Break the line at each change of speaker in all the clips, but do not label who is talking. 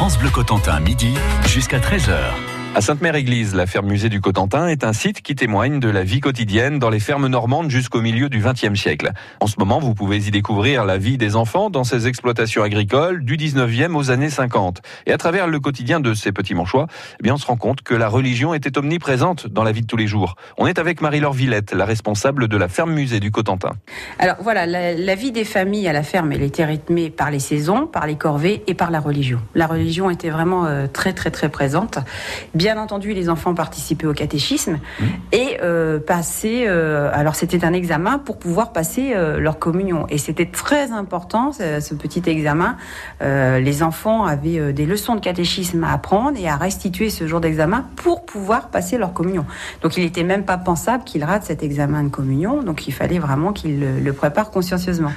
France Bleu Cotentin, midi jusqu'à 13h.
À Sainte-Mère-Église, la ferme musée du Cotentin est un site qui témoigne de la vie quotidienne dans les fermes normandes jusqu'au milieu du XXe siècle. En ce moment, vous pouvez y découvrir la vie des enfants dans ces exploitations agricoles du 19e aux années 50. Et à travers le quotidien de ces petits manchois, eh bien, on se rend compte que la religion était omniprésente dans la vie de tous les jours. On est avec Marie-Laure Villette, la responsable de la ferme musée du Cotentin.
Alors voilà, la, vie des familles à la ferme, elle était rythmée par les saisons, par les corvées et par la religion. La religion était vraiment euh, très très très présente. Bien entendu, les enfants participaient au catéchisme
Mmh.
et euh, passaient. euh, alors, c'était un examen pour pouvoir passer euh, leur communion. Et c'était très important, ce, ce petit examen. Les enfants avaient des leçons de catéchisme à apprendre et à restituer ce jour d'examen pour pouvoir passer leur communion. Donc, il n'était même pas pensable qu'ils ratent cet examen de communion. Donc, il fallait vraiment qu'ils le, le préparent consciencieusement.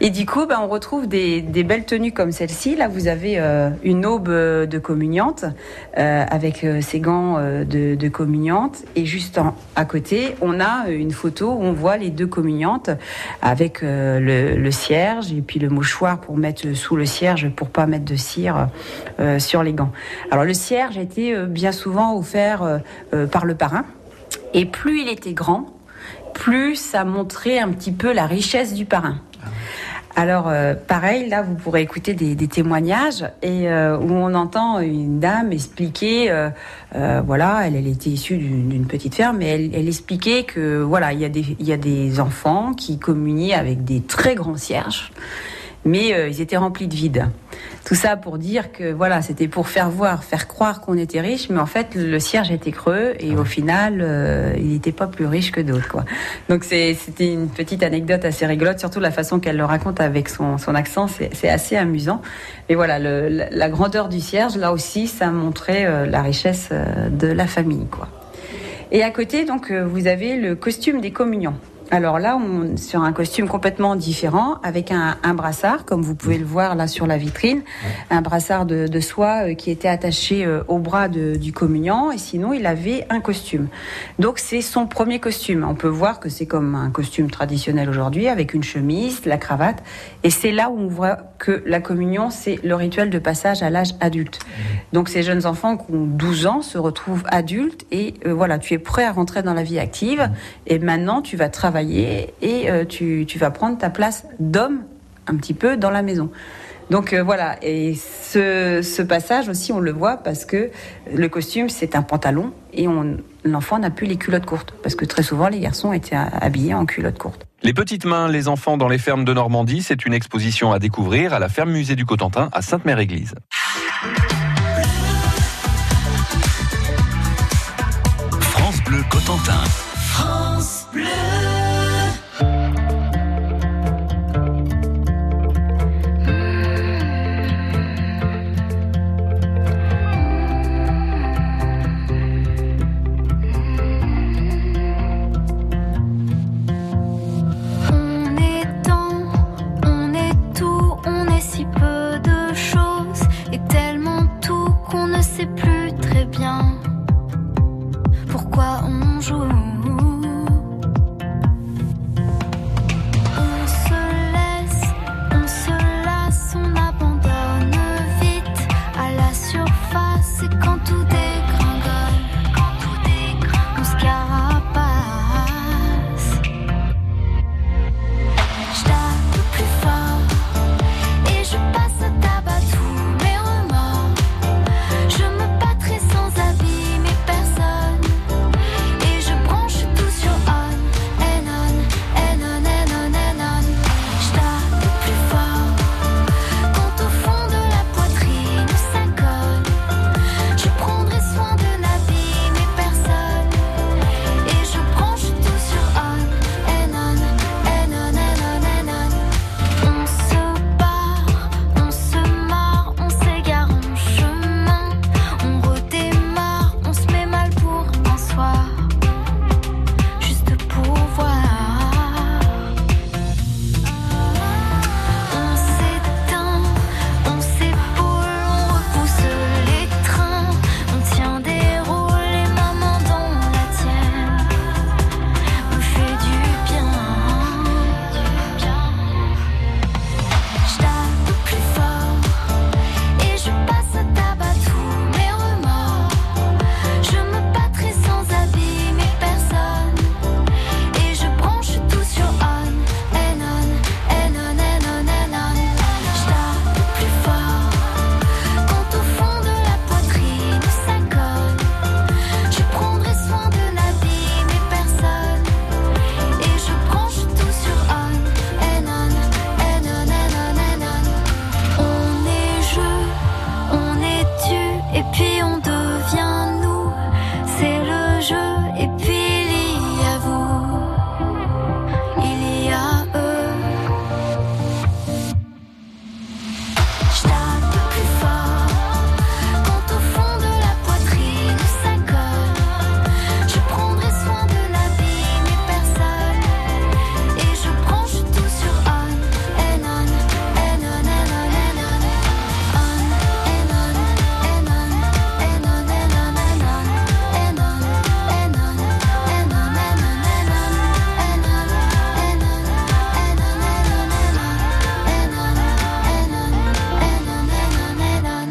Et du coup, ben, on retrouve des, des belles tenues comme celle-ci. Là, vous avez une aube de communiante euh, avec euh, ses gants euh, de, de communiante. Et juste en- à côté, on a euh, une photo où on voit les deux communiantes avec le, cierge et puis le mouchoir pour mettre sous le cierge pour pas mettre de cire sur les gants. Alors le cierge a été bien souvent offert par le parrain. Et plus il était grand, plus ça montrait un petit peu la richesse du parrain. Alors, euh, pareil, là, vous pourrez écouter des, des témoignages et euh, où on entend une dame expliquer, euh, euh, voilà, elle, elle était issue d'une petite ferme, mais elle, elle expliquait que voilà, il y a des, il y a des enfants qui communient avec des très grands cierges, mais euh, ils étaient remplis de vide. Tout ça pour dire que voilà, c'était pour faire voir, faire croire qu'on était riche, mais en fait le cierge était creux et au final euh, il n'était pas plus riche que d'autres quoi. Donc c'était une petite anecdote assez rigolote, surtout la façon qu'elle le raconte avec son, son accent, c'est assez amusant. Et voilà, la, grandeur du cierge, là aussi, ça montrait euh, la richesse euh, de la famille quoi. Et à côté, donc, vous avez le costume des communions. Alors là, on sur un costume complètement différent, avec un, un brassard, comme vous pouvez le voir là sur la vitrine, un brassard de, de soie euh, qui était attaché euh, au bras de- du communiant, et sinon il avait un costume. Donc c'est son premier costume. On peut voir que c'est comme un costume traditionnel aujourd'hui, avec une chemise, la cravate, et c'est là où on voit que la communion, c'est le rituel de passage à l'âge adulte. Donc ces jeunes enfants qui ont 12 ans se retrouvent adultes et euh, voilà, tu es prêt à rentrer dans la vie active et maintenant tu vas travailler et euh, tu, tu vas prendre ta place d'homme un petit peu dans la maison. Donc euh, voilà, et ce, ce passage aussi on le voit parce que le costume c'est un pantalon et l'enfant n'a plus les culottes courtes parce que très souvent les garçons étaient habillés en culottes courtes.
Les petites mains, les enfants dans les fermes de Normandie, c'est une exposition à découvrir à la ferme musée du Cotentin à Sainte-Mère-Église.
France Bleu Cotentin.
On et quand tout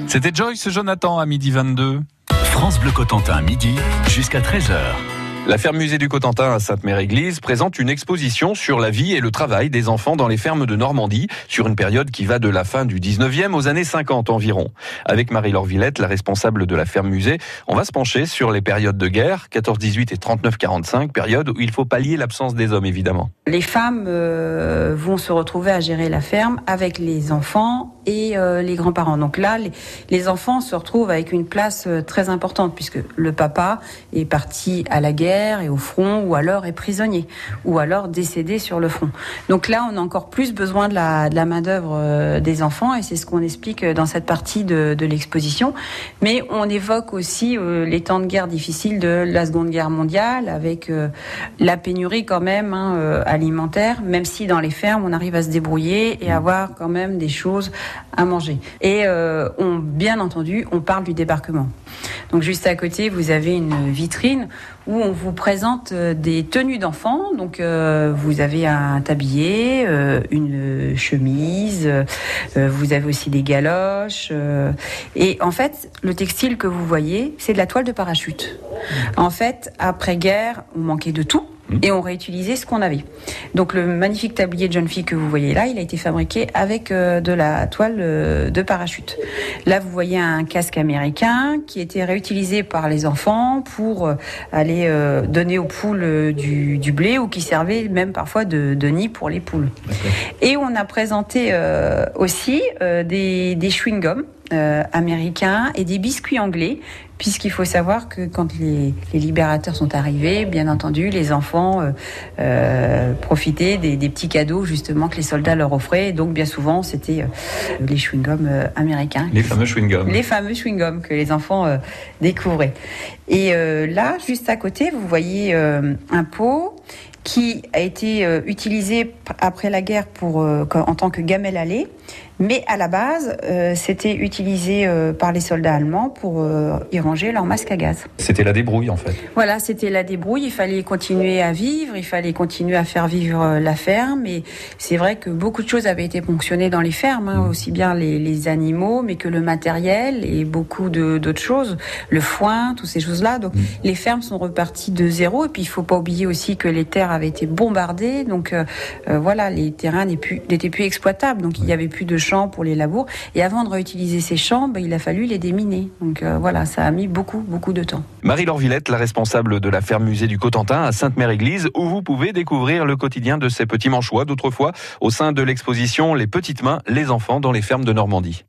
C'était Joyce Jonathan à midi 22.
France Bleu Cotentin, midi jusqu'à 13h.
La ferme musée du Cotentin à Sainte-Mère-Église présente une exposition sur la vie et le travail des enfants dans les fermes de Normandie sur une période qui va de la fin du 19e aux années 50 environ. Avec Marie-Laure Villette, la responsable de la ferme musée, on va se pencher sur les périodes de guerre, 14-18 et 39-45, période où il faut pallier l'absence des hommes évidemment.
Les femmes euh, vont se retrouver à gérer la ferme avec les enfants et euh, les grands-parents. Donc là, les, les, enfants se retrouvent avec une place euh, très importante puisque le papa est parti à la guerre et au front, ou alors est prisonnier, ou alors décédé sur le front. Donc là, on a encore plus besoin de la, de la main-d'œuvre euh, des enfants, et c'est ce qu'on explique dans cette partie de, de l'exposition. Mais on évoque aussi les temps de guerre difficiles de la Seconde Guerre mondiale, avec la pénurie quand même hein, alimentaire, même si dans les fermes, on arrive à se débrouiller et avoir quand même des choses à manger. Et on, bien entendu, on parle du débarquement. Donc juste à côté, vous avez une vitrine où on vous présente euh, des tenues d'enfants. Donc euh, vous avez un tablier, euh, une chemise, vous avez aussi des galoches. et en fait, le textile que vous voyez, c'est de la toile de parachute. En fait, après-guerre, on manquait de tout. Mmh. et on réutilisait ce qu'on avait. Donc le magnifique tablier de jeune fille que vous voyez là, il a été fabriqué avec euh, de la toile euh, de parachute. Là, vous voyez un casque américain qui était réutilisé par les enfants pour euh, aller donner aux poules du, du, blé ou qui servait même parfois de, de nid pour les poules. Et on a présenté aussi des, des chewing-gums euh, américains et des biscuits anglais, puisqu'il faut savoir que quand les, les, libérateurs sont arrivés, bien entendu, les enfants euh, euh, profitaient des, des, petits cadeaux justement que les soldats leur offraient. Et donc bien souvent, c'était euh, les chewing-gums américains.
Les fameux chewing-gums.
Les fameux chewing-gums que les enfants découvraient. Et là, juste à côté, vous voyez un pot qui a été utilisé après la guerre pour, en tant que gamelle à lait mais à la base, euh, c'était utilisé euh, par les soldats allemands pour euh, y ranger leur masque à gaz.
C'était la débrouille en fait.
Voilà, c'était la débrouille. Il fallait continuer à vivre, il fallait continuer à faire vivre la ferme. Et c'est vrai que beaucoup de choses avaient été ponctionnées dans les fermes, hein, mmh. aussi bien les, les, animaux, mais que le matériel et beaucoup d'autres choses, le foin, toutes ces choses-là. Donc mmh. les fermes sont reparties de zéro. Et puis il faut pas oublier aussi que les terres avaient été bombardées. Donc voilà, les terrains n'étaient plus, plus exploitables. Donc il y avait plus de pour les labours. Et avant de réutiliser ces champs, ben, il a fallu les déminer. Donc euh, voilà, ça a mis beaucoup, beaucoup de temps.
Marie-Laure la responsable de la ferme musée du Cotentin à Sainte-Mère-Église, où vous pouvez découvrir le quotidien de ces petits manchois d'autrefois au sein de l'exposition Les petites mains, les enfants dans les fermes de Normandie.